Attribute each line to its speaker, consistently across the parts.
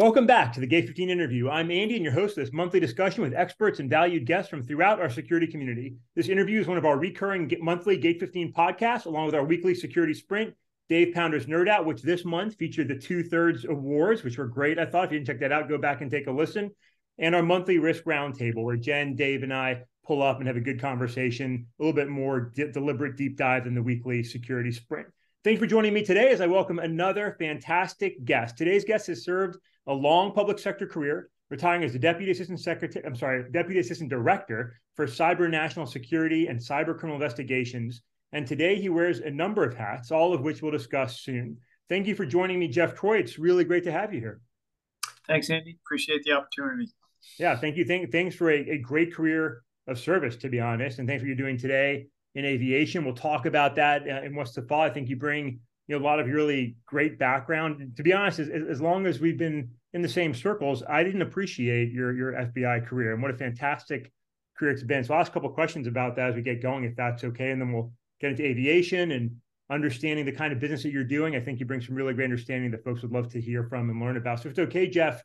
Speaker 1: Welcome back to the Gate 15 interview. I'm Andy and your host of this monthly discussion with experts and valued guests from throughout our security community. This interview is one of our recurring monthly Gate 15 podcasts, along with our weekly security sprint, Dave Pounder's Nerd Out, which this month featured the two thirds awards, which were great. I thought if you didn't check that out, go back and take a listen. And our monthly risk roundtable, where Jen, Dave, and I pull up and have a good conversation, a little bit more de- deliberate deep dive than the weekly security sprint. Thanks for joining me today as I welcome another fantastic guest. Today's guest has served a long public sector career, retiring as the Deputy Assistant Secretary, I'm sorry, Deputy Assistant Director for Cyber National Security and Cyber Criminal Investigations. And today he wears a number of hats, all of which we'll discuss soon. Thank you for joining me, Jeff Troy. It's really great to have you here.
Speaker 2: Thanks, Andy. Appreciate the opportunity.
Speaker 1: Yeah, thank you. Thank, thanks for a, a great career of service, to be honest. And thanks for you doing today in aviation. We'll talk about that uh, in what's to follow. I think you bring you know a lot of really great background. To be honest, as, as long as we've been in the same circles, I didn't appreciate your your FBI career and what a fantastic career it's been. So I'll ask a couple questions about that as we get going, if that's okay, and then we'll get into aviation and understanding the kind of business that you're doing. I think you bring some really great understanding that folks would love to hear from and learn about. So if it's okay, Jeff,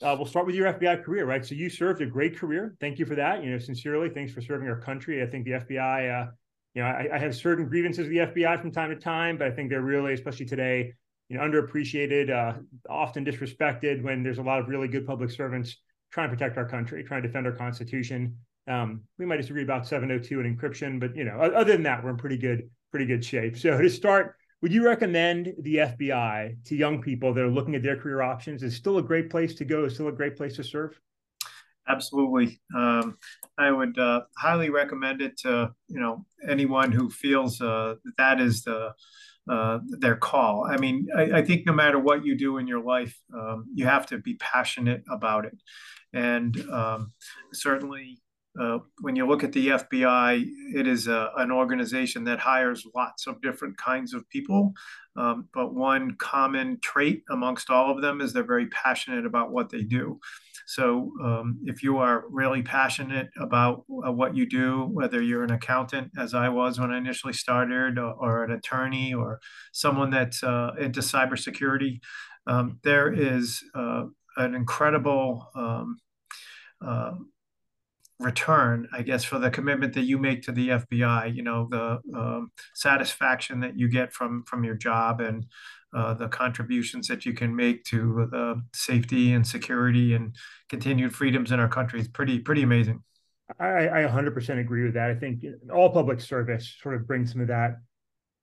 Speaker 1: uh, we'll start with your FBI career, right? So you served a great career. Thank you for that. You know, sincerely, thanks for serving our country. I think the FBI uh, you know, I, I, have certain grievances with the FBI from time to time, but I think they're really, especially today, you know, underappreciated, uh, often disrespected when there's a lot of really good public servants trying to protect our country, trying to defend our Constitution. Um, we might disagree about 702 and encryption, but you know, other than that, we're in pretty good, pretty good shape. So to start, would you recommend the FBI to young people that are looking at their career options? Is still a great place to go? Is still a great place to serve?
Speaker 2: Absolutely. Um, I would uh, highly recommend it to you know anyone who feels uh, that is the uh, their call. I mean, I, I, think no matter what you do in your life, um, you have to be passionate about it, and um, certainly. Uh, when you look at the FBI, it is a, an organization that hires lots of different kinds of people. Um, but one common trait amongst all of them is they're very passionate about what they do. So um, if you are really passionate about uh, what you do, whether you're an accountant, as I was when I initially started, or, or an attorney, or someone that's uh, into cybersecurity, um, there is uh, an incredible um, uh, return, I guess, for the commitment that you make to the FBI. You know, the um, satisfaction that you get from from your job and uh, the contributions that you can make to the safety and security and continued freedoms in our country is pretty pretty amazing.
Speaker 1: I, I 100% agree with that. I think all public service sort of brings some of that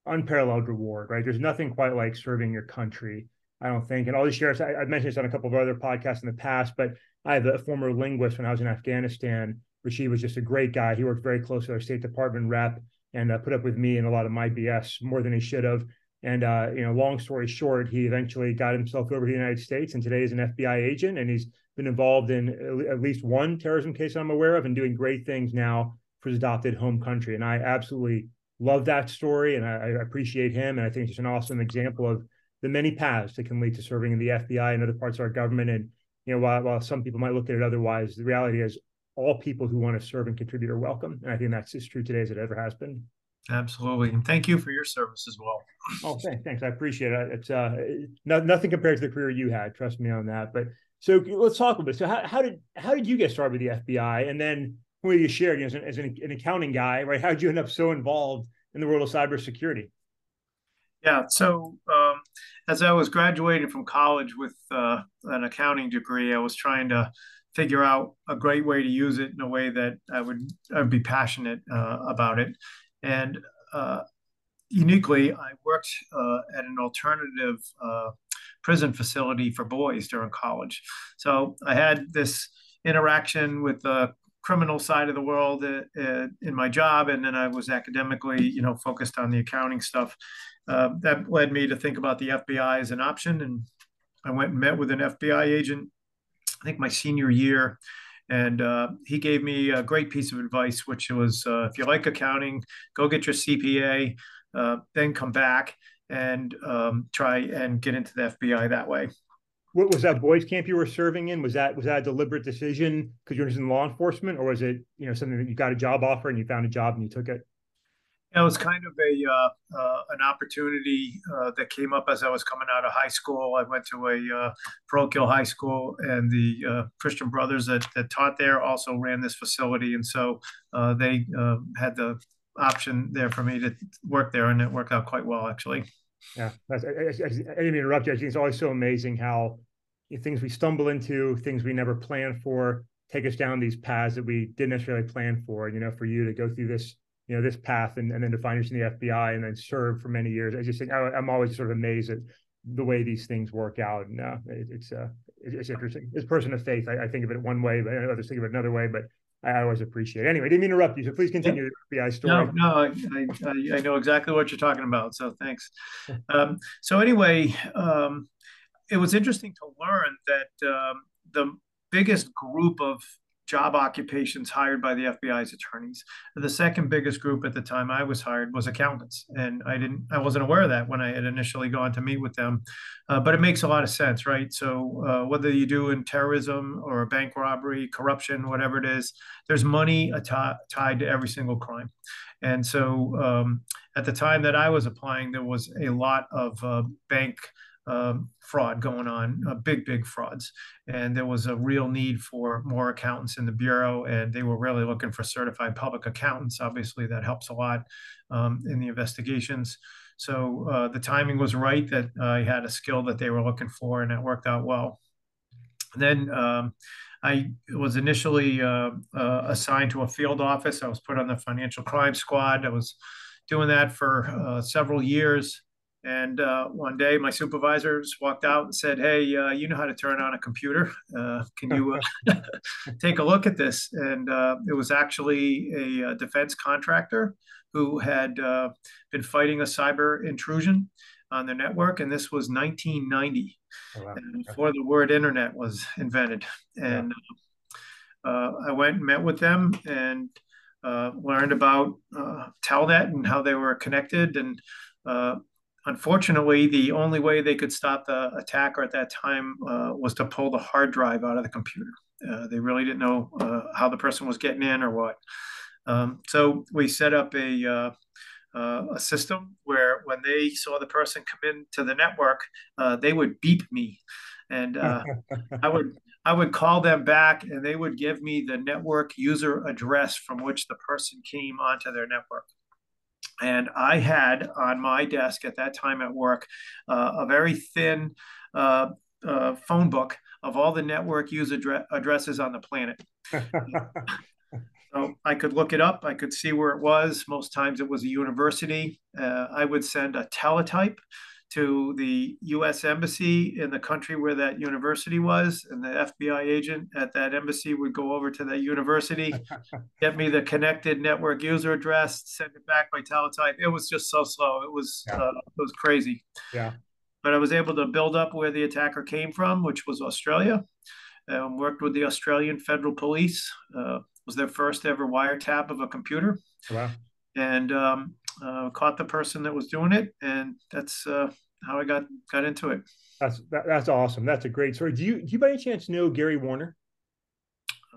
Speaker 1: unparalleled reward, right? There's nothing quite like serving your country, I don't think. And all these sheriffs, I, have mentioned this on a couple of other podcasts in the past, but I have a former linguist when I was in Afghanistan. Rashid was just a great guy. He worked very close with our State Department rep and uh, put up with me and a lot of my BS more than he should have. And uh, you know, long story short, he eventually got himself over to the United States, and today is an FBI agent, and he's been involved in at least one terrorism case I'm aware of, and doing great things now for his adopted home country. And I absolutely love that story, and I, I appreciate him, and I think it's an awesome example of the many paths that can lead to serving in the FBI and other parts of our government. And you know, while, while some people might look at it otherwise, the reality is all people who want to serve and contribute are welcome, and I think that's as true today as it ever has been.
Speaker 2: Absolutely, and thank you for your service as well.
Speaker 1: Oh, thanks, thanks. I appreciate it. It's uh, no, nothing compared to the career you had. Trust me on that. But so let's talk a little bit. So how, how did how did you get started with the FBI, and then when you shared you know, as, an, as an, an accounting guy, right? How did you end up so involved in the world of cybersecurity?
Speaker 2: Yeah. So um, as I was graduating from college with uh, an accounting degree, I was trying to figure out a great way to use it in a way that I would I'd be passionate uh, about it. And uh, uniquely, I worked uh, at an alternative uh, prison facility for boys during college. So I had this interaction with the criminal side of the world uh, in my job, and then I was academically, you know, focused on the accounting stuff. Uh, that led me to think about the FBI as an option, and I went and met with an FBI agent. I think my senior year, and uh, he gave me a great piece of advice, which was uh, if you like accounting, go get your CPA, uh, then come back and um, try and get into the FBI that way.
Speaker 1: What was that boys camp you were serving in? Was that was that a deliberate decision because you're in law enforcement, or was it you know something that you got a job offer and you found a job and you took it?
Speaker 2: It was kind of a uh, uh, an opportunity uh, that came up as I was coming out of high school. I went to a uh, parochial high school, and the uh, Christian brothers that, that taught there also ran this facility, and so uh, they had the option there for me to work there, and it worked out quite well, actually.
Speaker 1: Yeah, I, I, I, I didn't interrupt you. I think it's always so amazing how things we stumble into, things we never planned for, take us down these paths that we didn't necessarily plan for. You know, for you to go through this you know this path and, and then to find yourself in the FBI and then serve for many years. I just think I, am always sort of amazed at the way these things work out. And uh, it, it's uh, it, it's interesting. As a person of faith, I, I, think of it one way, but others think of it another way. But I always appreciate it. Anyway, I didn't interrupt you, so please continue the FBI story.
Speaker 2: No, no, I, I, I, know exactly what you're talking about. So thanks. um, so anyway, um, it was interesting to learn that um, the biggest group of job occupations hired by the FBI's attorneys. The second biggest group at the time I was hired was accountants, and I didn't, I wasn't aware of that when I had initially gone to meet with them. Uh, but it makes a lot of sense, right? So uh, whether you do in terrorism or bank robbery, corruption, whatever it is, there's money tied to every single crime. And so um, at the time that I was applying, there was a lot of uh, bank um, fraud going on, uh, big, big frauds. And there was a real need for more accountants in the Bureau, and they were really looking for certified public accountants. Obviously, that helps a lot um, in the investigations. So uh, the timing was right that I had a skill that they were looking for, and it worked out well. And then um, I was initially uh, uh, assigned to a field office. I was put on the financial crime squad. I was doing that for uh, several years. And uh, one day, my supervisors walked out and said, "Hey, uh, you know how to turn on a computer? Uh, can you uh, take a look at this?" And uh, it was actually a, a, defense contractor who had uh, been fighting a cyber intrusion on their network, and this was 1990, oh, wow. before the word internet was invented. And. I went and met with them and learned about Telnet and how they were connected and Unfortunately, the only way they could stop the attacker at that time uh, was to pull the hard drive out of the computer. Uh, they really didn't know uh, how the person was getting in or what. Um, so we set up a, uh, uh, a system where when they saw the person come into the network, uh, they would beep me, and I would I would call them back, and they would give me the network user address from which the person came onto their network. And I had on my desk at that time at work uh, a very thin uh, uh, phone book of all the network user addre- addresses on the planet. so I could look it up. I could see where it was. Most times it was a university. Uh, I would send a teletype to the U.S. embassy in the country where that university was, and the FBI agent at that embassy would go over to that university, get me the connected network user address, send it back by teletype. It was just so slow. It was yeah. uh, it was crazy.
Speaker 1: Yeah.
Speaker 2: But I was able to build up where the attacker came from, which was Australia. Um, worked with the Australian Federal Police. Uh, was their first ever wiretap of a computer.
Speaker 1: Wow.
Speaker 2: And um, uh, caught the person that was doing it, and that's uh, how I got got into it.
Speaker 1: That's that, that's awesome. That's a great story. Do you do you by any chance know Gary Warner?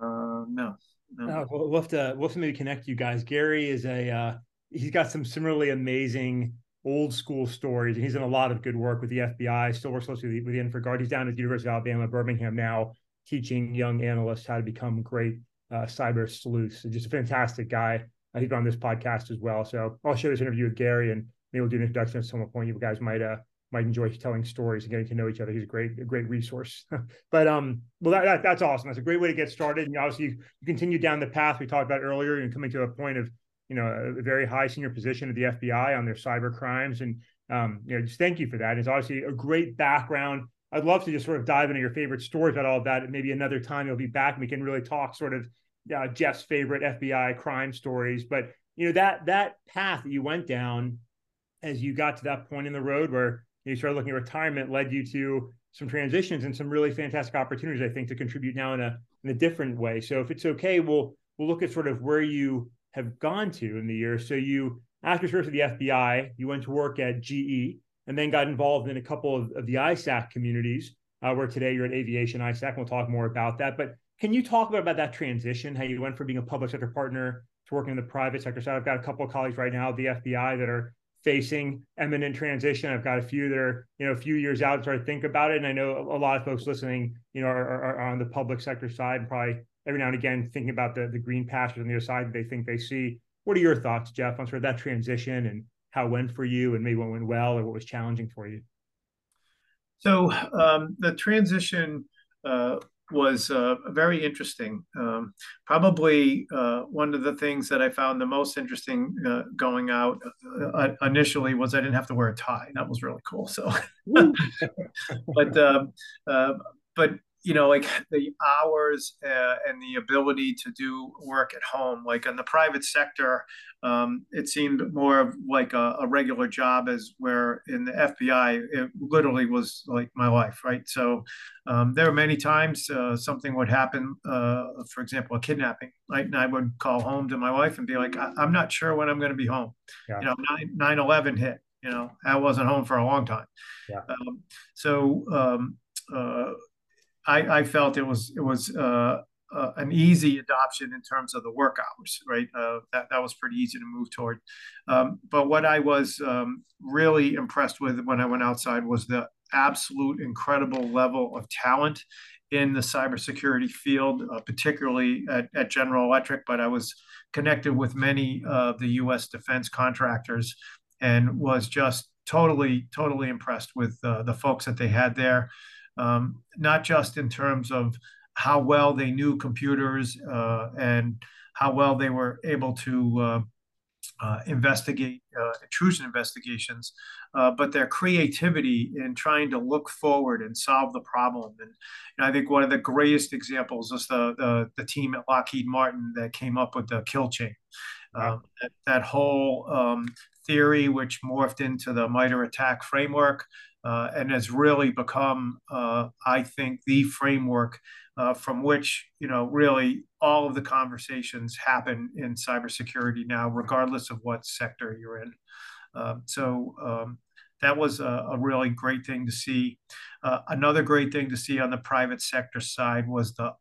Speaker 2: Uh, no. no.
Speaker 1: Uh, we'll, we'll have to we'll have to maybe connect you guys. Gary is a uh, he's got some similarly amazing old school stories, and he's done a lot of good work with the FBI. Still works closely with the, with the InfraGard. He's down at the University of Alabama, Birmingham now, teaching young analysts how to become great uh, cyber sleuths. just a fantastic guy. Uh, he's on this podcast as well. So I'll share this interview with Gary, and maybe we'll do an introduction at some point. You guys might uh enjoy telling stories and getting to know each other. He's a great, a great resource. but um, well, that, that, that's awesome. That's a great way to get started. And obviously, you, you continue down the path we talked about earlier, and coming to a point of you know a very high senior position at the FBI on their cyber crimes. And um, you know, just thank you for that. It's obviously a great background. I'd love to just sort of dive into your favorite stories about all of that. And maybe another time you'll be back and we can really talk sort of uh, Jeff's favorite FBI crime stories. But you know that that path that you went down as you got to that point in the road where you started looking at retirement led you to some transitions and some really fantastic opportunities, I think, to contribute now in a in a different way. So if it's okay, we'll we'll look at sort of where you have gone to in the years. So you after service at the FBI, you went to work at GE and then got involved in a couple of, of the ISAC communities, uh, where today you're at Aviation ISAC. And We'll talk more about that. But can you talk about, about that transition, how you went from being a public sector partner to working in the private sector side. I've got a couple of colleagues right now at the FBI that are facing imminent transition. I've got a few that are, you know, a few years out to think about it. And I know a lot of folks listening, you know, are, are, are on the public sector side and probably every now and again thinking about the, the green pastures on the other side that they think they see. What are your thoughts, Jeff, on sort of that transition and how it went for you and maybe what went well or what was challenging for you?
Speaker 2: So um, the transition uh, was uh, very interesting. Um, probably uh, one of the things that I found the most interesting uh, going out uh, initially was I didn't have to wear a tie. That was really cool. So, but um, uh, but you know, like the hours uh, and the ability to do work at home. Like in the private sector, um, it seemed more of like a, a, regular job, as where in the FBI, it literally was like my life, right? So um, there were many times uh, something would happen, uh, for example, a kidnapping, right? And I would call home to my wife and be like, I- am not sure when I'm going to be home. Yeah. You know, 9 11 hit, you know, I wasn't home for a long time. Yeah. Um, so, um, uh, I, I felt it was it was uh, uh, an easy adoption in terms of the work hours, right? Uh, that that was pretty easy to move toward. Um, but what I was um, really impressed with when I went outside was the absolute incredible level of talent in the cybersecurity field, uh, particularly at, at, General Electric. But I was connected with many of the U.S. defense contractors and was just totally, totally impressed with uh, the folks that they had there um, not just in terms of how well they knew computers uh, and how well they were able to uh, uh, investigate uh, intrusion investigations, uh, but their creativity in trying to look forward and solve the problem. And, and I think one of the greatest examples is the, the, the team at Lockheed Martin that came up with the kill chain. Um, that, that, whole um, theory, which morphed into the MITRE ATT&CK framework, uh, and has really become, uh, I think, the framework uh, from which you know really all of the conversations happen in cybersecurity now, regardless of what sector you're in. Um, so um, that was a, a, really great thing to see. Uh, another great thing to see on the private sector side was the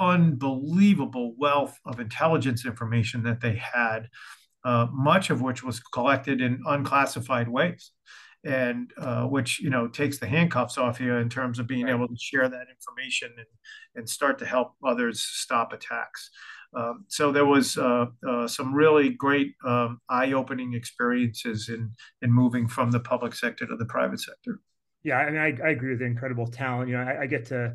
Speaker 2: unbelievable wealth of intelligence information that they had, uh, much of which was collected in unclassified ways and uh, which you know takes the handcuffs off you in terms of being right. able to share that information and and start to help others stop attacks. Um, so there was uh, uh, some really great um, eye-opening experiences in in moving from the public sector to the private sector.
Speaker 1: Yeah, I mean, I, I agree with the incredible talent. You know, I, I, get to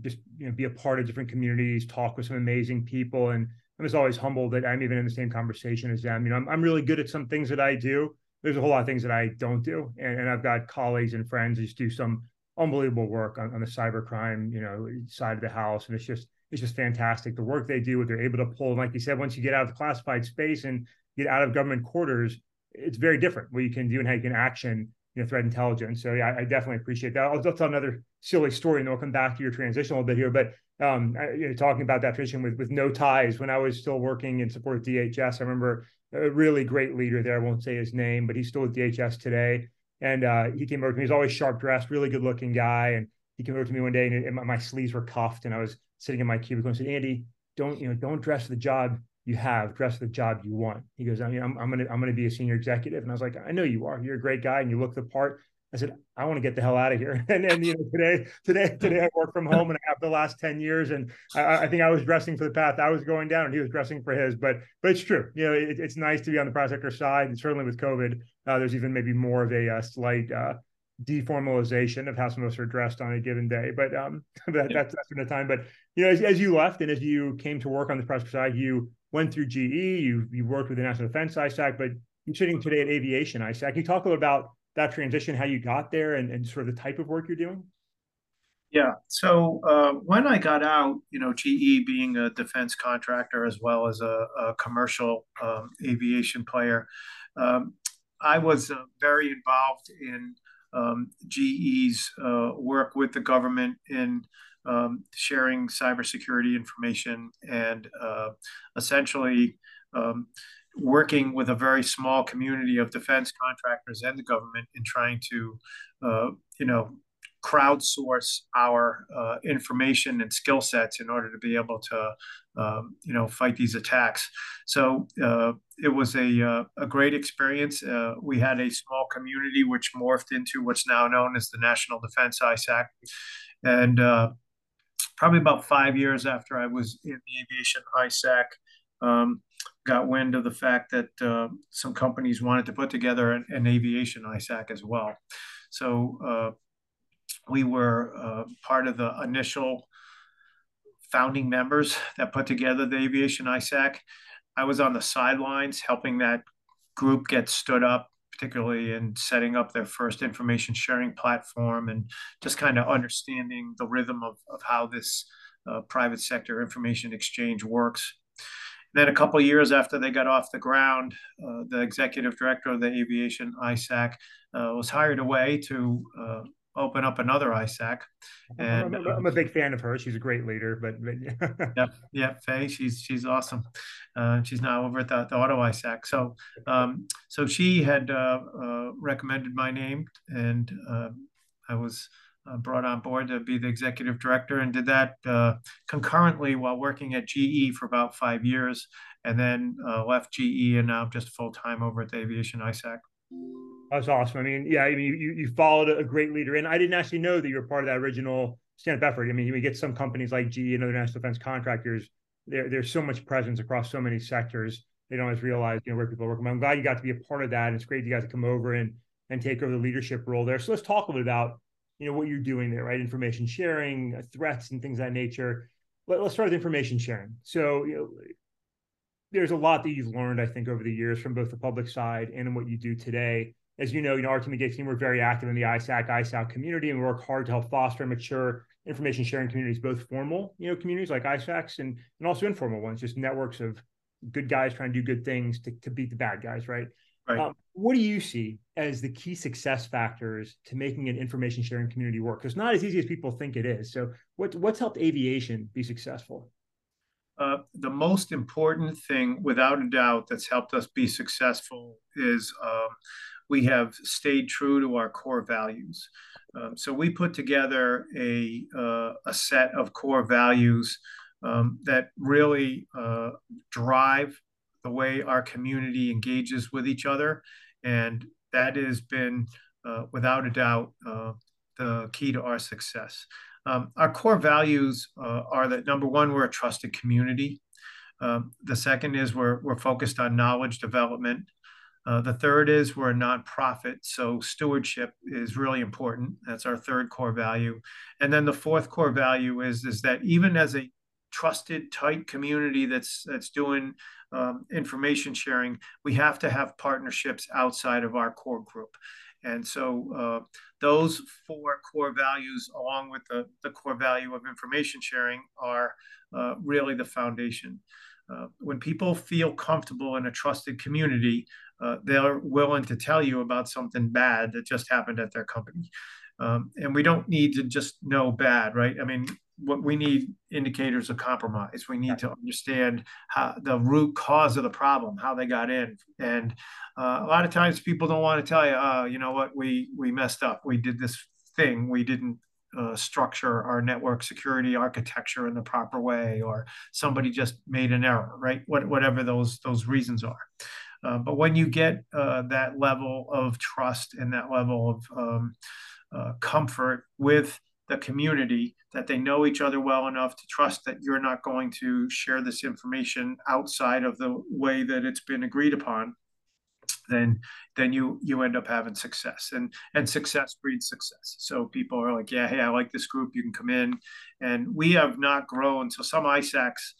Speaker 1: just you know be a part of different communities, talk with some amazing people, and I'm just always humbled that I'm even in the same conversation as them. You know, I'm I'm really good at some things that I do, there's a whole lot of things that I don't do, and, and I've got colleagues and friends who just do some unbelievable work on, on the cybercrime, you know, side of the house, and it's just it's just fantastic the work they do, what they're able to pull. And like you said, once you get out of the classified space and get out of government quarters, it's very different what you can do and how you can action you know threat intelligence. So yeah, I, definitely appreciate that. I'll, I'll, tell another silly story, and then we'll come back to your transition a little bit here. But um, I, you know, talking about that transition with with no ties, when I was still working in support DHS, I remember a really great leader there. I won't say his name, but he's still with DHS today. And uh, he came over to me. He's always sharp dressed, really good looking guy. And he came over to me one day, and, and my sleeves were cuffed, and I was sitting in my cubicle and said, "Andy, don't you know? Don't dress the job you have. Dress the job you want." He goes, "I mean, I'm, I'm gonna I'm gonna be a senior executive," and I was like, "I know you are. You're a great guy, and you look the part." I said, I want to get the hell out of here. And then, you know, today, today, today I work from home and I have the last 10 years. And I, I, think I was dressing for the path I was going down and he was dressing for his, but, but it's true. You know, it, it's nice to be on the private sector side. And certainly with COVID, uh, there's even maybe more of a, uh, slight, uh, deformalization of how some of us are dressed on a given day. But um, that, that's that's been the time. But you know, as, as you left and as you came to work on the press side, you went through GE, you you worked with the National Defense ISAC, but you're sitting today at Aviation ISAC. Can you talk a little about that transition, how you got there, and, and sort of the type of work you're doing?
Speaker 2: Yeah. So uh, when I got out, you know, GE being a defense contractor as well as a, a commercial um, aviation player, um, I was uh, very involved in um, GE's uh, work with the government in um, sharing cybersecurity information and uh, essentially um, working with a very small community of defense contractors and the government in trying to, uh, you know, crowdsource our uh, information and skill sets in order to be able to, um, you know, fight these attacks. So uh, it was a uh, a great experience. Uh, we had a small community which morphed into what's now known as the National Defense ISAC, and uh, probably about five years after I was in the aviation ISAC. Um, got wind of the fact that uh, some companies wanted to put together an, an aviation ISAC as well. So uh, we were uh, part of the initial founding members that put together the aviation ISAC. I was on the sidelines helping that group get stood up, particularly in setting up their first information sharing platform and just kind of understanding the rhythm of, of how this uh, private sector information exchange works. Then a couple years after they got off the ground, uh, the executive director of the aviation ISAC uh, was hired away to uh, open up another ISAC.
Speaker 1: And I'm, I'm, a big fan of her. She's a great leader. But,
Speaker 2: but yeah, yeah, Faye, she's she's awesome. Uh, she's now over at the, the Auto ISAC. So um, so she had uh, uh, recommended my name, and I was. Uh, brought on board to be the executive director and did that uh, concurrently while working at GE for about five years, and then uh, left GE and now just full time over at the Aviation ISAC.
Speaker 1: That's awesome. I mean, yeah, I mean, you, you followed a great leader, and I didn't actually know that you were part of that original stand-up effort. I mean, we get some companies like GE and other national defense contractors. There, there's so much presence across so many sectors. They don't always realize, you know, where people are working. I'm glad you got to be a part of that. And it's great you guys to come over and and take over the leadership role there. So let's talk a little bit about, you know, what you're doing there, right? Information sharing, uh, threats, and things of that nature. Let, us start with information sharing. So, you know, there's a lot that you've learned, I think, over the years from both the public side and in what you do today as you know, you know, our team at team, we're very active in the ISAC, ISAC community, and we work hard to help foster and mature information sharing communities, both formal, you know, communities like ISACs and, and also informal ones, just networks of good guys trying to do good things to, to beat the bad guys, right? Right. Um, what do you see as the key success factors to making an information sharing community work? Because it's not as easy as people think it is. So, what, what's helped aviation be successful?
Speaker 2: Uh, the most important thing, without a doubt, that's helped us be successful is um, we have stayed true to our core values. Um, so we put together a, uh, a set of core values um, that really uh, drive the way our community engages with each other. And that has been, uh, without a doubt, uh, the key to our success. Um, our core values uh, are that number one, we're a trusted community. Um, the second is we're, we're focused on knowledge development. Uh, the third is we're a nonprofit, so stewardship is really important. That's our third core value. And then the fourth core value is, is that even as a trusted, tight community that's that's doing um, information sharing, we have to have partnerships outside of our core group. And so uh, those four core values, along with the, the core value of information sharing, are uh, really the foundation. Uh, when people feel comfortable in a trusted community, uh, they're willing to tell you about something bad that just happened at their company. Um, and we don't need to just know bad, right? I mean, what we need indicators of compromise. We need to understand how the root cause of the problem, how they got in. And uh, a lot of times people don't want to tell you, uh, you know what, we we messed up. We did this thing. We didn't uh, structure our network security architecture in the proper way, or somebody just made an error, right? What, whatever those those reasons are. Uh, but when you get uh, that level of trust and that level of um, uh, comfort with the community, that they know each other well enough to trust that you're not going to share this information outside of the way that it's been agreed upon, then then you you end up having success. And and success breeds success. So people are like yeah hey i like this group. You can come in. And we have not grown. So some isacs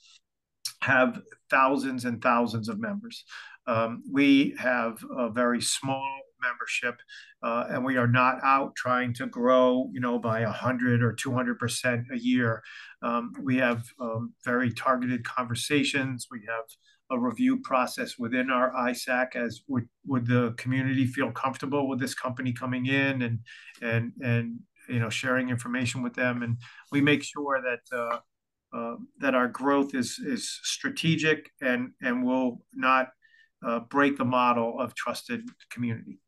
Speaker 2: have thousands and thousands of members. Um, we have a very small membership, uh, and we are not out trying to grow, you know, by 100 or 200 percent a year. Um, we have um, very targeted conversations. We have a review process within our ISAC as would would the community feel comfortable with this company coming in and and and you know sharing information with them, and we make sure that. Uh, uh, that our growth is is strategic and and will not uh, break the model of trusted community.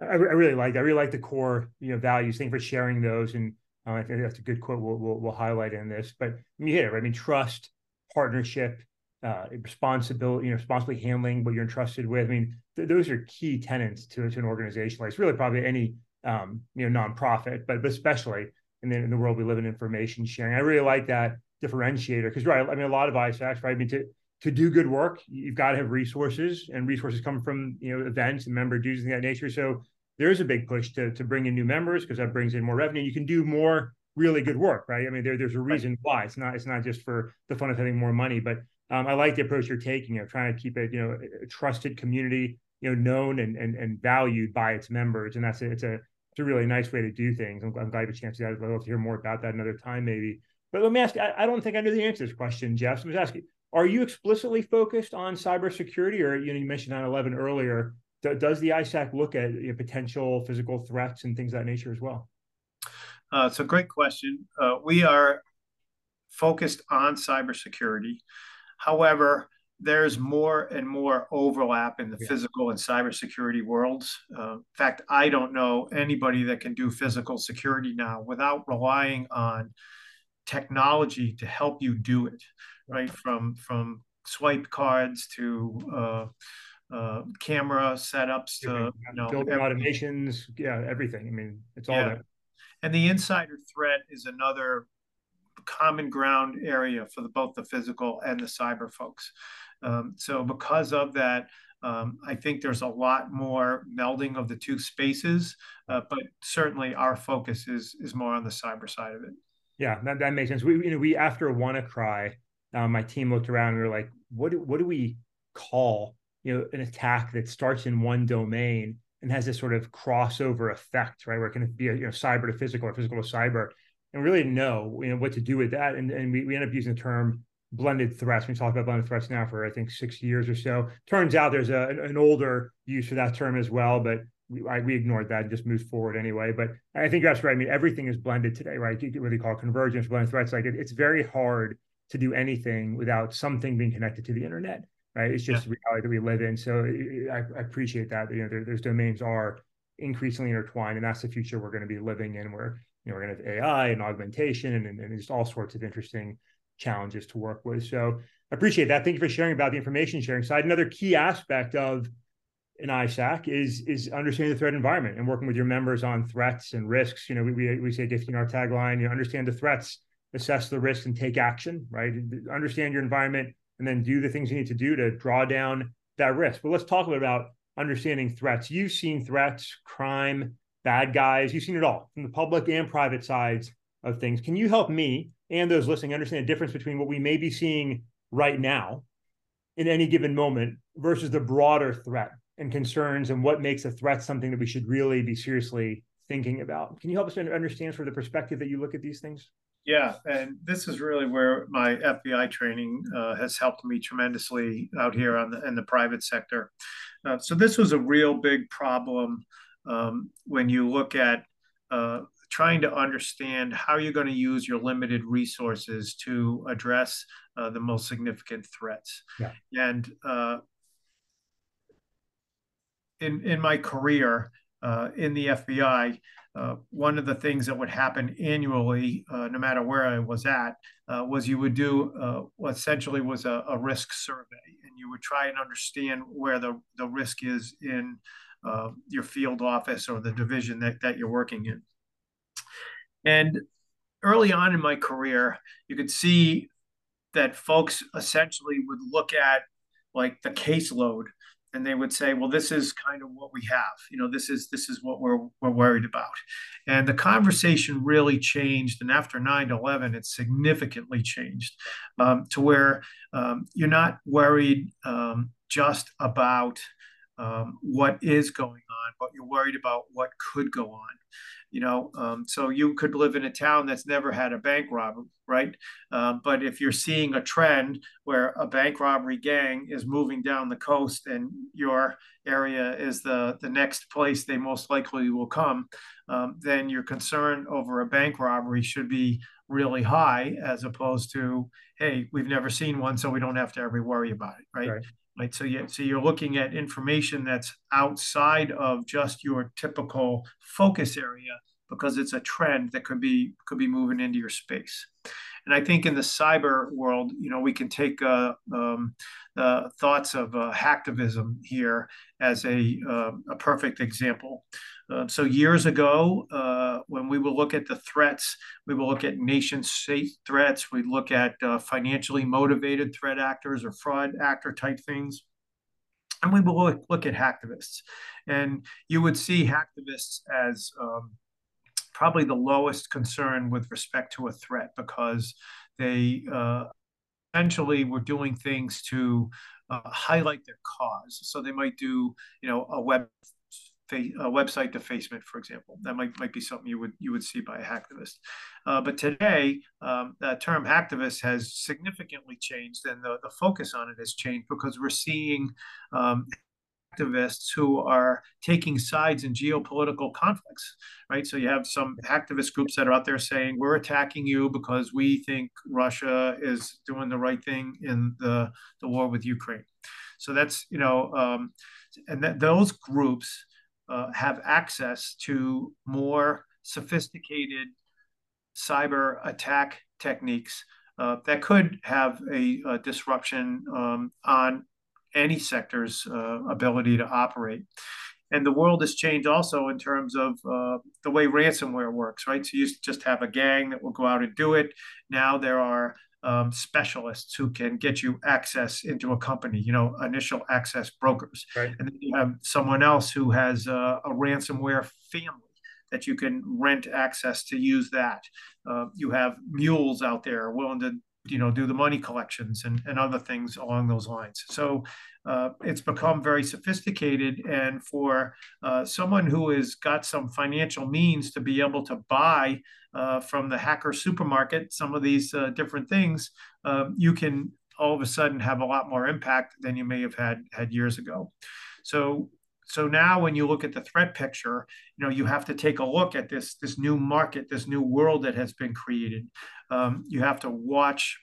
Speaker 1: I, I really like I really like the core you know values. Thank for sharing those, and uh, I think that's a good quote we'll, we'll, we'll highlight in this. But you hit it. Right? I mean, trust, partnership, uh, responsibility, you know, responsibly handling what you're entrusted with. I mean, th- those are key tenets to, to an organization. Like it's really probably any um, you know nonprofit, but, but especially in the, in the world we live in, information sharing. I really like that differentiator because right. I mean, a lot of ISACs, right? I mean, to to do good work, you've got to have resources, and resources come from you know events and member dues and that nature. So there is a big push to to bring in new members because that brings in more revenue. You can do more really good work, right? I mean, there, there's a reason why it's not it's not just for the fun of having more money, but um, I like the approach you're taking of trying to keep it, you know, a trusted community, you know, known and and, and valued by its members, and that's a, it's a it's a really nice way to do things. I'm, I'm glad you have a chance to that. I'd love to hear more about that another time, maybe. But let me ask. I, I don't think I know the answer to this question, Jeff. So I'm just asking: Are you explicitly focused on cybersecurity, or you know, you mentioned 9/11 earlier? Do, does the ISAC look at you know, potential physical threats and things of that nature as well?
Speaker 2: Uh, it's a great question. Uh, we are focused on cybersecurity. However, there's more and more overlap in the yeah. physical and cybersecurity worlds. Uh, in fact, I don't know anybody that can do physical security now without relying on technology to help you do it, right? From from swipe cards to uh, uh, camera setups to
Speaker 1: you know automations, yeah, everything. I mean, it's all yeah. there.
Speaker 2: And the insider threat is another common ground area for the, both the physical and the cyber folks. Um, so because of that, um, I think there's a lot more melding of the two spaces, uh, but certainly our focus is is more on the cyber side of it.
Speaker 1: Yeah, that, that makes sense. We you know we after WannaCry, um, my team looked around and we were like, what do, what do we call you know an attack that starts in one domain and has this sort of crossover effect, right? Where it can be a, you know cyber to physical or physical to cyber and we really know you know what to do with that. And, and we, we end up using the term blended threats. We talk about blended threats now for I think six years or so. Turns out there's a, an older use for that term as well, but we, I, we ignored that and just moved forward anyway. But I think that's right. I mean, everything is blended today, right? You, what they call convergence, blended threats. Like it, it's very hard to do anything without something being connected to the internet, right? It's just yeah. the reality that we live in. So I, I appreciate that. You know, there, those domains are increasingly intertwined, and that's the future we're going to be living in, where you know, we're going to have AI and augmentation and, and just all sorts of interesting challenges to work with. So I appreciate that. Thank you for sharing about the information sharing side. Another key aspect of an ISAC is is understanding the threat environment and working with your members on threats and risks. You know, we we, we say in our tagline, you know, understand the threats, assess the risk and take action. Right, understand your environment, and then do the things you need to do to draw down that risk. But let's talk a bit about understanding threats. You've seen threats, crime, bad guys. You've seen it all from the public and private sides of things. Can you help me and those listening understand the difference between what we may be seeing right now in any given moment versus the broader threat and concerns and what makes a threat something that we should really be seriously thinking about? Can you help us understand from the perspective that you look at these things?
Speaker 2: Yeah, and this is really where my FBI training uh, has helped me tremendously out here on the in the private sector. Uh, so this was a real big problem um, when you look at uh, trying to understand how you're going to use your limited resources to address uh, the most significant threats. Yeah. And uh, in in my career uh, in the FBI, uh, one of the things that would happen annually, uh, no matter where I was at, uh, was you would do uh, what essentially was a, a, risk survey, and you would try and understand where the, the risk is in uh, your field office or the division that, that you're working in. And early on in my career, you could see that folks essentially would look at like the caseload and they would say, well, this is kind of what we have. You know, this is this is what we're we're worried about. And the conversation really changed. And after 9-11, it significantly changed um, to where um, you're not worried um, just about um, what is going on, but you're worried about what could go on. You know, um, so you could live in a town that's never had a bank robbery, right? Um, but if you're seeing a trend where a bank robbery gang is moving down the coast and your area is the the next place they most likely will come, um, then your concern over a bank robbery should be really high, as opposed to, hey, we've never seen one, so we don't have to ever worry about it, right? right. Right? So you, so you're looking at information that's outside of just your typical focus area because it's a trend that could be could be moving into your space. And I think in the cyber world, you know, we can take uh, um, the thoughts of uh, hacktivism here as a, uh, a perfect example. Uh, so years ago, uh, when we will look at the threats, we will look at nation state threats. We'd look at uh, financially motivated threat actors or fraud actor type things. And we will look, look at hacktivists. And you would see hacktivists as um, probably the lowest concern with respect to a threat because they uh, essentially were doing things to uh, highlight their cause. So they might do, you know, a web a website defacement, for example. That might might be something you would you would see by a hacktivist. Uh, but today, um, the term hacktivist has significantly changed, and the, the focus on it has changed because we're seeing um, activists who are taking sides in geopolitical conflicts, right? So you have some activist groups that are out there saying, we're attacking you because we think Russia is doing the right thing in the, the war with Ukraine. So that's, you know, um, and that those groups uh, have access to more sophisticated cyber attack techniques uh, that could have a, a disruption um, on any sector's uh, ability to operate. And the world has changed also in terms of uh, the way ransomware works, right? So you just have a gang that will go out and do it. Now there are um, specialists who can get you access into a company, you know, initial access brokers. Right. And then you have someone else who has a, a ransomware family that you can rent access to use that. Uh, you have mules out there willing to you know do the money collections and, and other things along those lines. So uh, it's become very sophisticated and for uh, someone who has got some financial means to be able to buy uh, from the hacker supermarket some of these uh, different things um, you can all of a sudden have a lot more impact than you may have had had years ago. So so now when you look at the threat picture you know you have to take a look at this this new market this new world that has been created um, you have to watch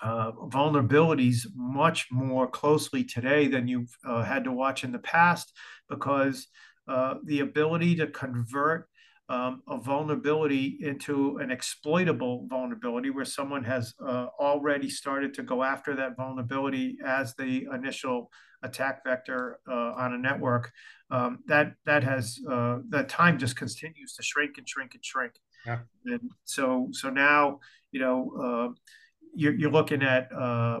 Speaker 2: uh, vulnerabilities much more closely today than you've uh, had to watch in the past because uh, the ability to convert um, a vulnerability into an exploitable vulnerability where someone has uh, already started to go after that vulnerability as the initial attack vector uh, on a network um, that that has uh, that time just continues to shrink and shrink and shrink yeah. And so so now, you know, uh, you're, you're looking at uh,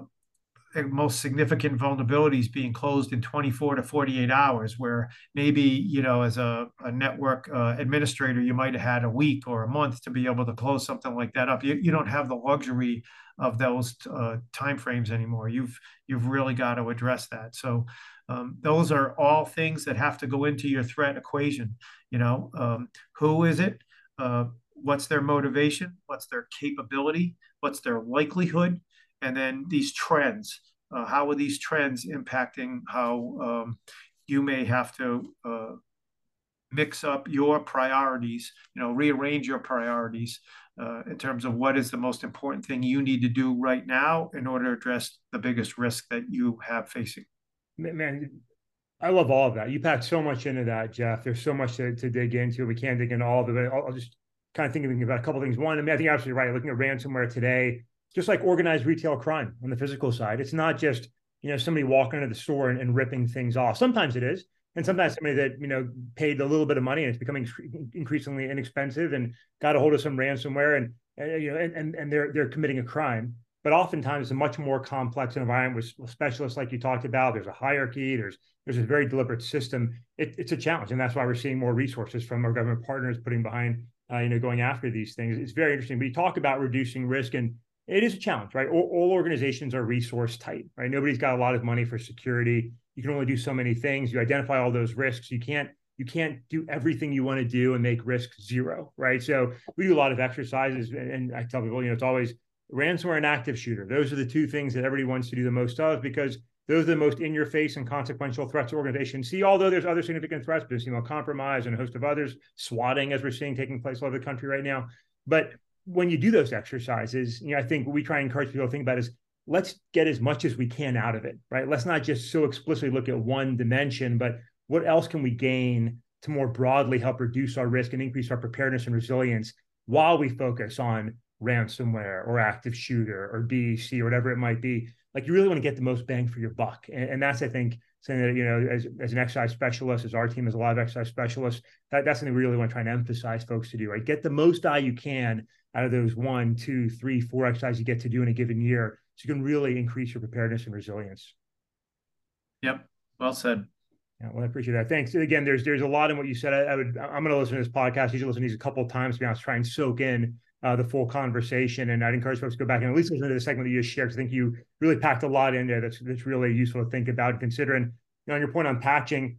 Speaker 2: most significant vulnerabilities being closed in 24 to 48 hours, where maybe, you know, as a, a network uh, administrator, you might have had a week or a month to be able to close something like that up. You, you don't have the luxury of those uh, timeframes anymore. You've you've really got to address that. So um, those are all things that have to go into your threat equation. You know, um, who is it? Uh, what's their motivation, what's their capability, what's their likelihood, and then these trends. Uh, how are these trends impacting how um, you may have to uh, mix up your priorities, you know, rearrange your priorities uh, in terms of what is the most important thing you need to do right now in order to address the biggest risk that you have facing.
Speaker 1: Man, I love all of that. You packed so much into that, Jeff. There's so much to, to dig into. We can't dig into all of it. I'll, I'll just kind of thinking about a couple things. One, I mean, I think you're absolutely right. Looking at ransomware today, just like organized retail crime on the physical side, it's not just you know somebody walking into the store and, and ripping things off. Sometimes it is, and sometimes somebody that you know paid a little bit of money and it's becoming increasingly inexpensive and got a hold of some ransomware and, and you know and, and and they're they're committing a crime. But oftentimes it's a much more complex environment with specialists like you talked about. There's a hierarchy. There's there's a very deliberate system. It, it's a challenge, and that's why we're seeing more resources from our government partners putting behind uh, you know, going after these things. It's very interesting. But you talk about reducing risk, and it is a challenge, right? All, all, organizations are resource tight, right? Nobody's got a lot of money for security. You can only do so many things. You identify all those risks. You can't you can't do everything you want to do and make risk zero, right? So we do a lot of exercises, and I tell people, you know, it's always ransomware and active shooter. Those are the two things that everybody wants to do the most of because those are the most in your face and consequential threats to organizations see, although there's other significant threats, business email compromise and a host of others, swatting as we're seeing taking place all over the country right now. But when you do those exercises, you know, I think what we try and encourage people to think about is let's get as much as we can out of it, right? Let's not just so explicitly look at one dimension, but what else can we gain to more broadly help reduce our risk and increase our preparedness and resilience while we focus on ransomware or active shooter or BEC or whatever it might be. Like you really want to get the most bang for your buck. And, and that's, I think, something that, you know, as, as an exercise specialist, as our team has a lot of exercise specialists, that, that's something we really want to try and emphasize folks to do, right? Get the most eye you can out of those one, two, three, four exercises you get to do in a given year. So you can really increase your preparedness and resilience.
Speaker 2: Yep. Well said.
Speaker 1: Yeah, well, I appreciate that. Thanks. Again, there's there's a lot in what you said. I, I would I'm going to listen to this podcast. You should listen to these a couple of times to be honest, try and soak in uh, the full conversation. And I'd encourage folks to go back and at least listen to the segment that you just shared. I think you really packed a lot in there that's that's really useful to think about and consider. And you know, on your point on patching,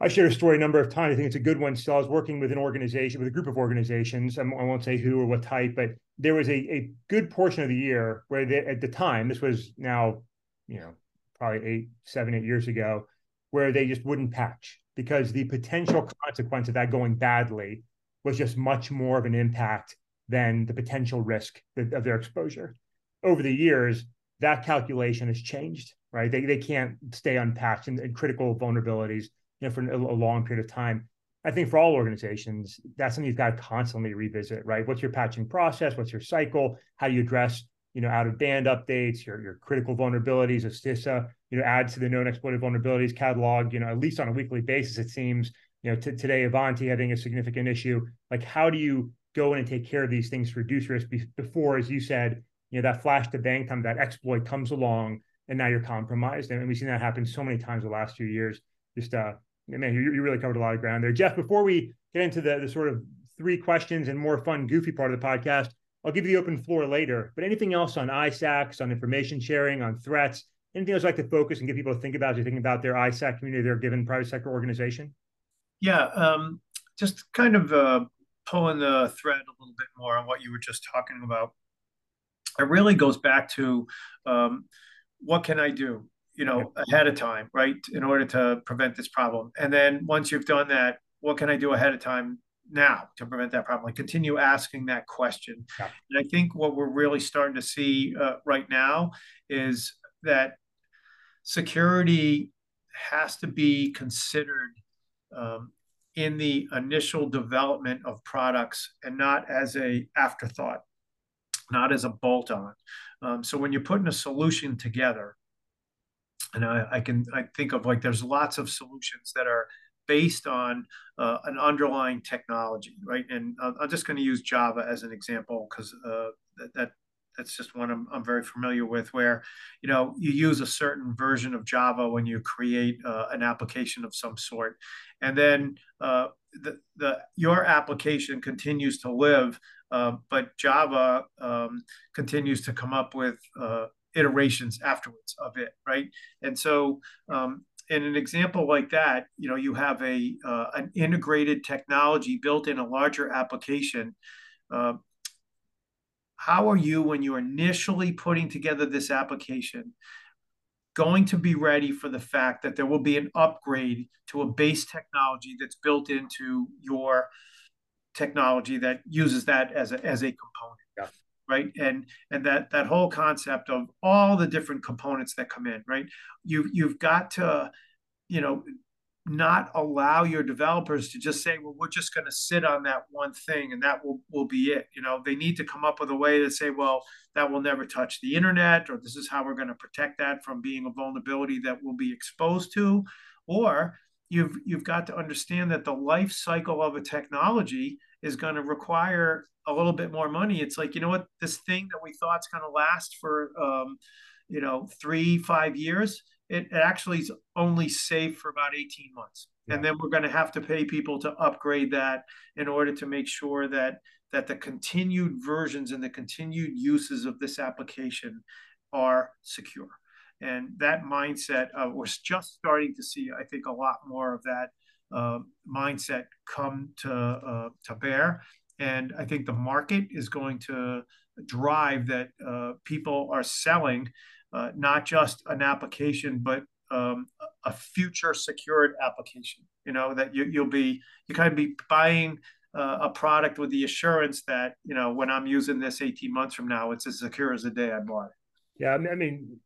Speaker 1: I shared a story a number of times. I think it's a good one. Still, I was working with an organization, with a group of organizations. I won't say who or what type, but there was a, a good portion of the year where they, at the time, this was now, you know, probably eight, seven, eight years ago, where they just wouldn't patch because the potential consequence of that going badly was just much more of an impact than the potential risk of their exposure. Over the years, that calculation has changed, right? They, they can't stay unpatched and, critical vulnerabilities you know, for a, a long period of time. I think for all organizations, that's something you've got to constantly revisit, right? What's your patching process? What's your cycle? How do you address, you know, out of band updates, your, your critical vulnerabilities, of CISA, you know, add to the known exploited vulnerabilities catalog, you know, at least on a weekly basis, it seems, you know, t- today Ivanti having a significant issue. Like, how do you go in and take care of these things to reduce risk before, as you said, you know, that flash to bang time, that exploit comes along and now you're compromised. And we've seen that happen so many times the last few years. Just, uh, man, you, you really covered a lot of ground there. Jeff, before we get into the, the sort of three questions and more fun, goofy part of the podcast, I'll give you the open floor later. But anything else on ISACs, on information sharing, on threats, anything else like to focus and get people to think about as you think about their ISAC community, their given private sector organization?
Speaker 2: Yeah, um, just kind of uh, pulling the thread a little bit more on what you were just talking about. It really goes back to um, what can I do, you know, ahead of time, right, in order to prevent this problem. And then once you've done that, what can I do ahead of time now to prevent that problem? Like continue asking that question. Yeah. And I think what we're really starting to see uh, right now is that security has to be considered um, in the initial development of products and not as a afterthought, not as a bolt on. Um, so when you're putting a solution together, and I, I, can I think of like there's lots of solutions that are based on uh, an underlying technology, right? And uh, I'm just going to use Java as an example because uh, that, that that's just one I'm, I'm, very familiar with where you know you use a certain version of java when you create uh, an application of some sort. And then uh, the, the your application continues to live uh, but java um, continues to come up with uh, iterations afterwards of it right? And so um, in an example like that you know you have a uh, an integrated technology built in a larger application uh, how are you, when you're initially putting together this application, going to be ready for the fact that there will be an upgrade to a base technology that's built into your technology that uses that as a, as a component? Yeah. Right. And and that that whole concept of all the different components that come in, right? You you've got to, you know, not allow your developers to just say, well, we're just going to sit on that one thing and that will, will be it. You know, they need to come up with a way to say, well, that will never touch the internet, or this is how we're going to protect that from being a vulnerability that will be exposed to. Or you've you've got to understand that the life cycle of a technology is going to require a little bit more money. It's like, you know what, this thing that we thought is going to last for um, you know, three, five years it, actually is only safe for about 18 months. Yeah. And then we're going to have to pay people to upgrade that in order to make sure that that the continued versions and the continued uses of this application are secure. And that mindset, uh, we're just starting to see, I think, a lot more of that uh, mindset come to uh, to bear. And I think the market is going to drive that uh, people are selling uh, not just an application, but um, a future secured application. You know that you, you'll be you kind of be buying uh, a product with the assurance that you know when I'm using this 18 months from now, it's as secure as the day I bought it.
Speaker 1: Yeah, I mean,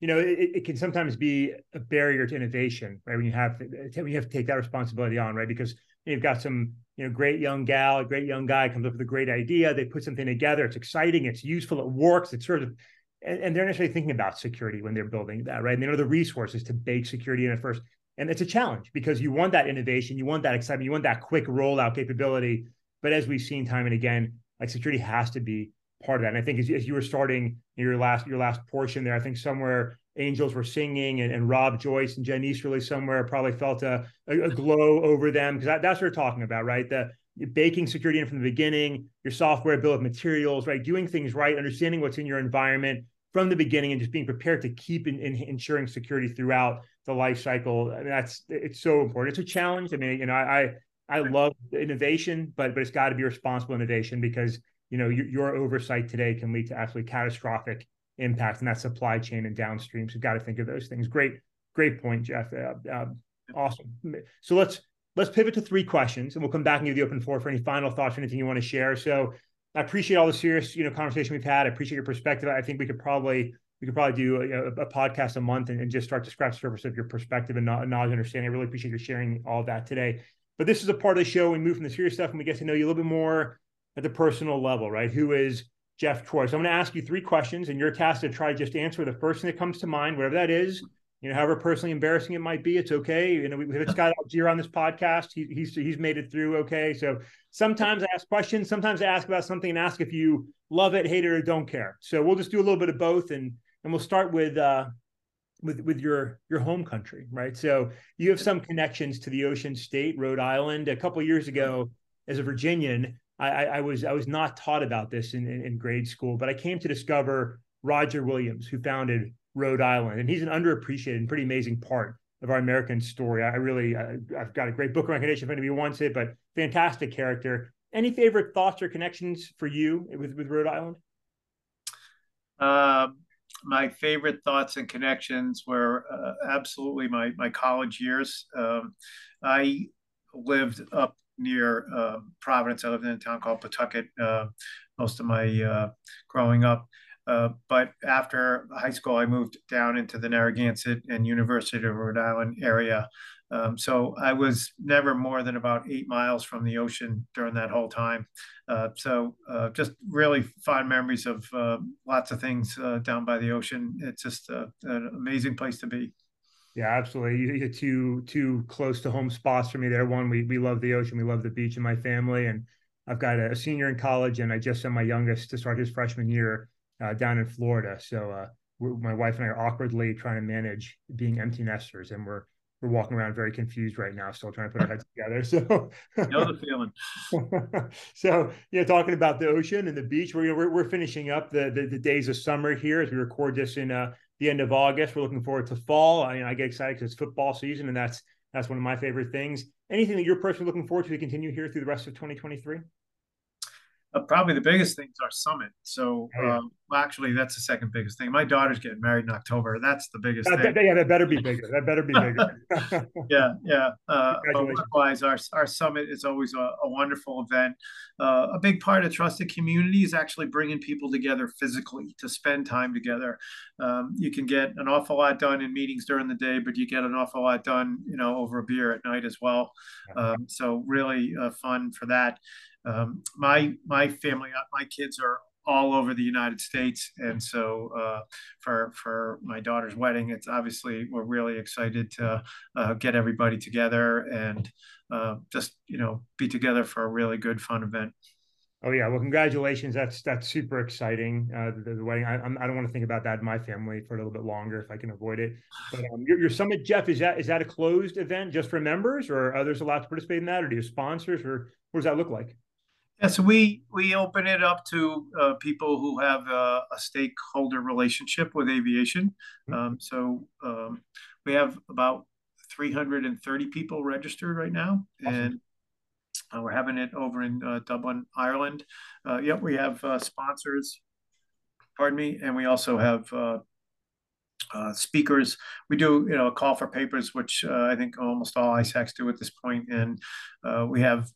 Speaker 1: you know, it, it, can sometimes be a barrier to innovation, right? When you have when you have to take that responsibility on, right? Because you've got some, you know, great young gal, great young guy comes up with a great idea. They put something together. It's exciting. It's useful. It works. It's sort of, and, and they're necessarily thinking about security when they're building that, right? And they know the resources to bake security in at first. And it's a challenge because you want that innovation, you want that excitement, you want that quick rollout capability. But as we've seen time and again, like security has to be part of that. And I think as, as you were starting your last your last portion there, I think somewhere angels were singing and, and Rob Joyce and Jen Easterly somewhere probably felt a, a, a glow over them because that, that's what we're talking about, right? The baking security in from the beginning, your software bill of materials, right? Doing things right, understanding what's in your environment from the beginning, and just being prepared to keep in, in ensuring security throughout the life cycle. I mean, that's it's so important. It's a challenge. I mean, you know, I I, I love innovation, but but it's got to be responsible innovation because you know your, your oversight today can lead to absolutely catastrophic impact in that supply chain and downstream. So you've got to think of those things. Great, great point, Jeff. Uh, uh, awesome. So let's let's pivot to three questions, and we'll come back and give the open floor for any final thoughts or anything you want to share. So I appreciate all the serious, you know, conversation we've had. I appreciate your perspective. I think we could probably we could probably do a, a podcast a month and, and, just start to scratch the surface of your perspective and knowledge and understanding. I really appreciate you sharing all that today. But this is a part of the show. We move from the serious stuff and we get to know you a little bit more at the personal level, right? Who is Jeff Troy? So I'm going to ask you three questions, and you're tasked to try just answer the first thing that comes to mind, whatever that is. You know, however personally embarrassing it might be, it's okay. You know, we, we have Scott Algeier on this podcast. He, he's he's made it through okay. So sometimes I ask questions, sometimes I ask about something and ask if you love it, hate it, or don't care. So we'll just do a little bit of both, and and we'll start with uh, with with your your home country, right? So you have some connections to the Ocean State, Rhode Island. A couple years ago, as a Virginian, I, I, was I was not taught about this in, in, in grade school, but I came to discover Roger Williams, who founded Rhode Island, and he's an underappreciated and pretty amazing part of our American story. I really I, have got a great book recommendation if anybody wants it, but fantastic character. Any favorite thoughts or connections for you with with Rhode Island?
Speaker 2: Uh, my favorite thoughts and connections were uh, absolutely my my college years. Um, I lived up near uh, Providence. I lived in a town called Pawtucket uh, most of my uh, growing up. Uh, but after high school, I moved down into the Narragansett and University of Rhode Island area. Um, so I was never more than about eight miles from the ocean during that whole time. Uh, so uh, just really fond memories of lots of things down by the ocean. It's just an amazing place to be.
Speaker 1: Yeah, absolutely. You, you two two close to home spots for me there. One, we we love the ocean, we love the beach in my family, and I've got a, senior in college, and I just sent my youngest to start his freshman year uh, down in Florida. So uh, my wife and I are awkwardly trying to manage being empty nesters, and we're we're walking around very confused right now, still trying to put our heads together. So
Speaker 2: know the feeling.
Speaker 1: so you know, talking about the ocean and the beach, we're we're, we're finishing up the, the, the days of summer here as we record this in uh, the end of August. We're looking forward to fall. I, I get excited because it's football season, and that's that's one of my favorite things. Anything that you're personally looking forward to to continue here through the rest of 2023?
Speaker 2: Uh, probably the biggest thing is our summit. So, oh, yeah. um, well, actually, that's the second biggest thing. My daughter's getting married in October. That's the biggest
Speaker 1: that,
Speaker 2: thing.
Speaker 1: yeah, that better be bigger. That better be bigger.
Speaker 2: yeah, yeah. Uh, but likewise, our our summit is always a, a wonderful event. Uh, a big part of trusted community is actually bringing people together physically to spend time together. Um, you can get an awful lot done in meetings during the day, but you get an awful lot done, you know, over a beer at night as well. Um, so really uh, fun for that. Um, my my family, uh, my kids are all over the United States, and so uh, for for my daughter's wedding, it's obviously we're really excited to uh, get everybody together and uh, just you know be together for a really good fun event.
Speaker 1: Oh yeah, well, congratulations. That's that's super exciting. Uh, the, the, wedding. I, I do not want to think about that in my family for a little bit longer if I can avoid it. But um, your, your summit, Jeff, is that is that a closed event just for members, or are others allowed to participate in that, or do you have sponsors, or what does that look like?
Speaker 2: Yeah, so we we open it up to uh, people who have a, a, stakeholder relationship with aviation. Mm-hmm. Um, so um, we have about 330 people registered right now, awesome. and uh, we're having it over in uh, Dublin, Ireland. Uh, yep, we have uh, sponsors. Pardon me, and we also have. Uh, speakers. We do, you know, a call for papers, which I think almost all ISACs do at this point, and we have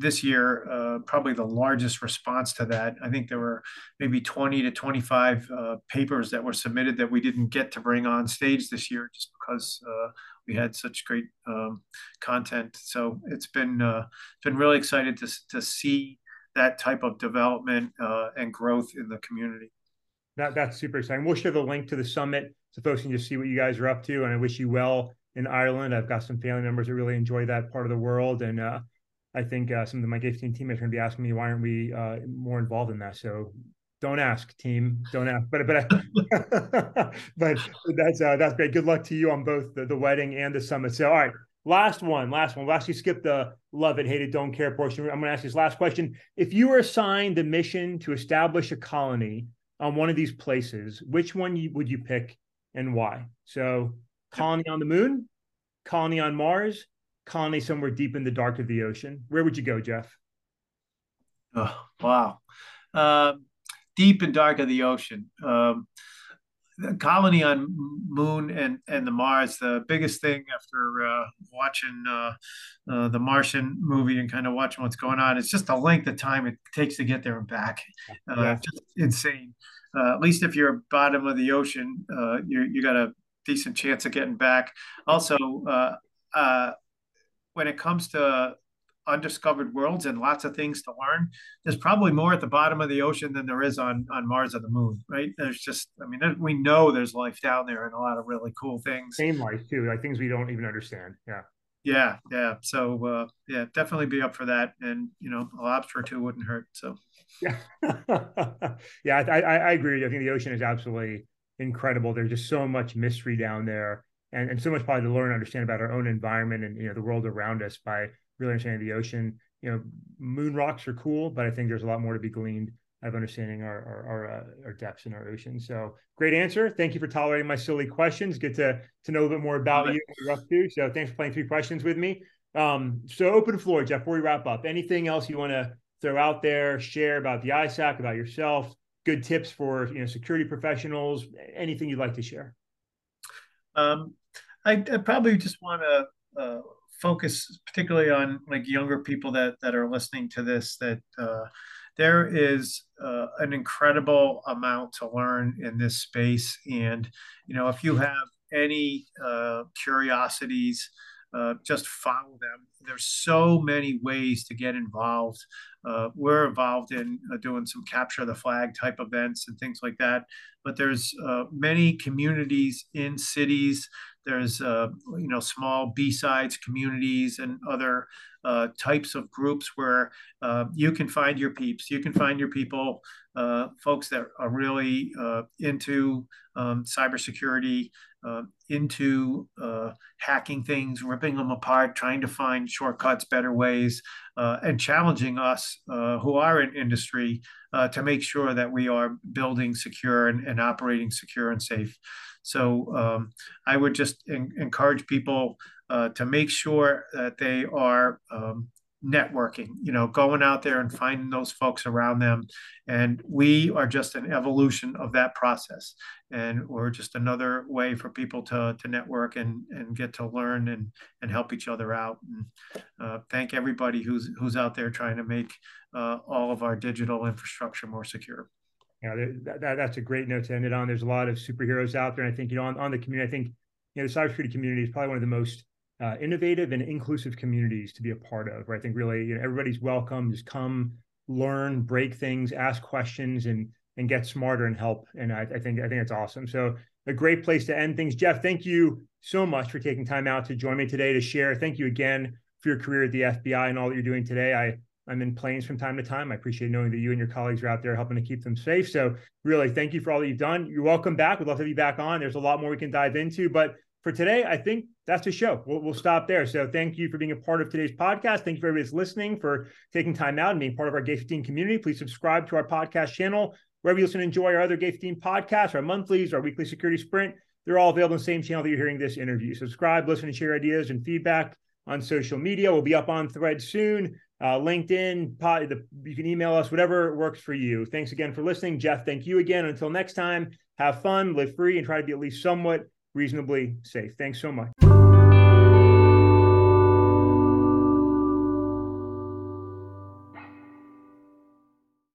Speaker 2: this year, uh, probably the largest response to that. I think there were maybe 20 to 25 uh, papers that were submitted that we didn't get to bring on stage this year just because uh, we had such great um, content. So it's been uh, been really excited to to see that type of development uh, and growth in the community.
Speaker 1: That that's super exciting. We'll share the link to the summit so folks can just see what you guys are up to. And I wish you well in Ireland. I've got some family members that really enjoy that part of the world, and uh, I think uh, some of my G15 teammates are going to be asking me why aren't we uh, more involved in that. So don't ask, team. Don't ask. But but but that's uh, that's great. Good luck to you on both the, the wedding and the summit. So all right, last one, last one. We'll actually skip the love it, hate it, don't care portion. I'm going to ask this last question. If you were assigned the mission to establish a colony on one of these places, which one you, would you pick and why? So colony on the moon, colony on Mars, colony somewhere deep in the dark of the ocean. Where would you go, Jeff?
Speaker 2: Oh, wow. Um, deep and dark of the ocean. Um, the colony on Moon and and the Mars. The biggest thing after uh, watching uh, uh, the Martian movie and kind of watching what's going on, it's just the length of time it takes to get there and back. Uh, yeah. Just insane. Uh, at least if you're bottom of the ocean, uh, you you got a decent chance of getting back. Also, when it comes to undiscovered worlds and lots of things to learn. There's probably more at the bottom of the ocean than there is on on Mars or the Moon, right? There's just, I mean, we know there's life down there and a lot of really cool things.
Speaker 1: Same life too, like things we don't even understand. Yeah.
Speaker 2: Yeah, yeah. So uh, yeah, definitely be up for that, and you know, a lobster or two wouldn't hurt. So
Speaker 1: yeah, yeah, I, I, I agree. I think the ocean is absolutely incredible. There's just so much mystery down there, and, and so much probably to learn and understand about our own environment and you know the world around us by really understanding the ocean. You know, moon rocks are cool, but I think there's a lot more to be gleaned of understanding our our, our, uh, our depths in our ocean. So great answer. Thank you for tolerating my silly questions. Good to to know a bit more about you you're up to. So thanks for playing three questions with me. Um, so open floor, Jeff. Before we wrap up, anything else you want to throw out there, share about the ISAC, about yourself, good tips for you know security professionals, anything you'd like to share?
Speaker 2: Um, I, I probably just want to uh, focus particularly on like younger people that that are listening to this that uh, there is uh, an incredible amount to learn in this space. And you know if you have any uh, curiosities uh, just follow them. There's so many ways to get involved. Uh, we're involved in uh, doing some capture the flag type events and things like that. But there's many communities in cities there's uh, you know small B-sides communities and other uh, types of groups where uh, you can find your peeps. You can find your people, uh, folks that are really uh, into um, cybersecurity, uh, into hacking things, ripping them apart, trying to find shortcuts, better ways, and challenging us who are in industry to make sure that we are building secure and, and operating secure and safe. So um, I would just in, encourage people uh, to make sure that they are um, networking, you know, going out there and finding those folks around them. And we are just an evolution of that process. And we're just another way for people to, to network and, and get to learn and, and help each other out. And uh, thank everybody who's, who's out there trying to make uh, all of our digital infrastructure more secure
Speaker 1: you know, that, that, that's a great note to end it on. There's a lot of superheroes out there. And I think, you know, on, on the community, I think, you know, the cybersecurity community is probably one of the most uh, innovative and inclusive communities to be a part of. Right? I think really, you know, everybody's welcome. Just come, learn, break things, ask questions, and and get smarter and help. And I, I think I think it's awesome. So a great place to end things. Jeff, thank you so much for taking time out to join me today to share. Thank you again for your career at the FBI and all that you're doing today. I I'm in planes from time to time. I appreciate knowing that you and your colleagues are out there helping to keep them safe. So, really, thank you for all that you've done. You're welcome back. We'd love to have you back on. There's a lot more we can dive into. But for today, I think that's the show. We'll, we'll stop there. So, thank you for being a part of today's podcast. Thank you for everybody listening, for taking time out and being part of our Gate 15 community. Please subscribe to our podcast channel. Wherever you listen enjoy our other Gate 15 podcasts, our monthlies, our weekly security sprint, they're all available on the same channel that you're hearing this interview. Subscribe, listen, and share ideas and feedback on social media. We'll be up on Thread soon uh, LinkedIn, pod, the, you can email us, whatever works for you. Thanks again for listening. Jeff, thank you again. Until next time, have fun, live free, and try to be at least somewhat reasonably safe. Thanks so much.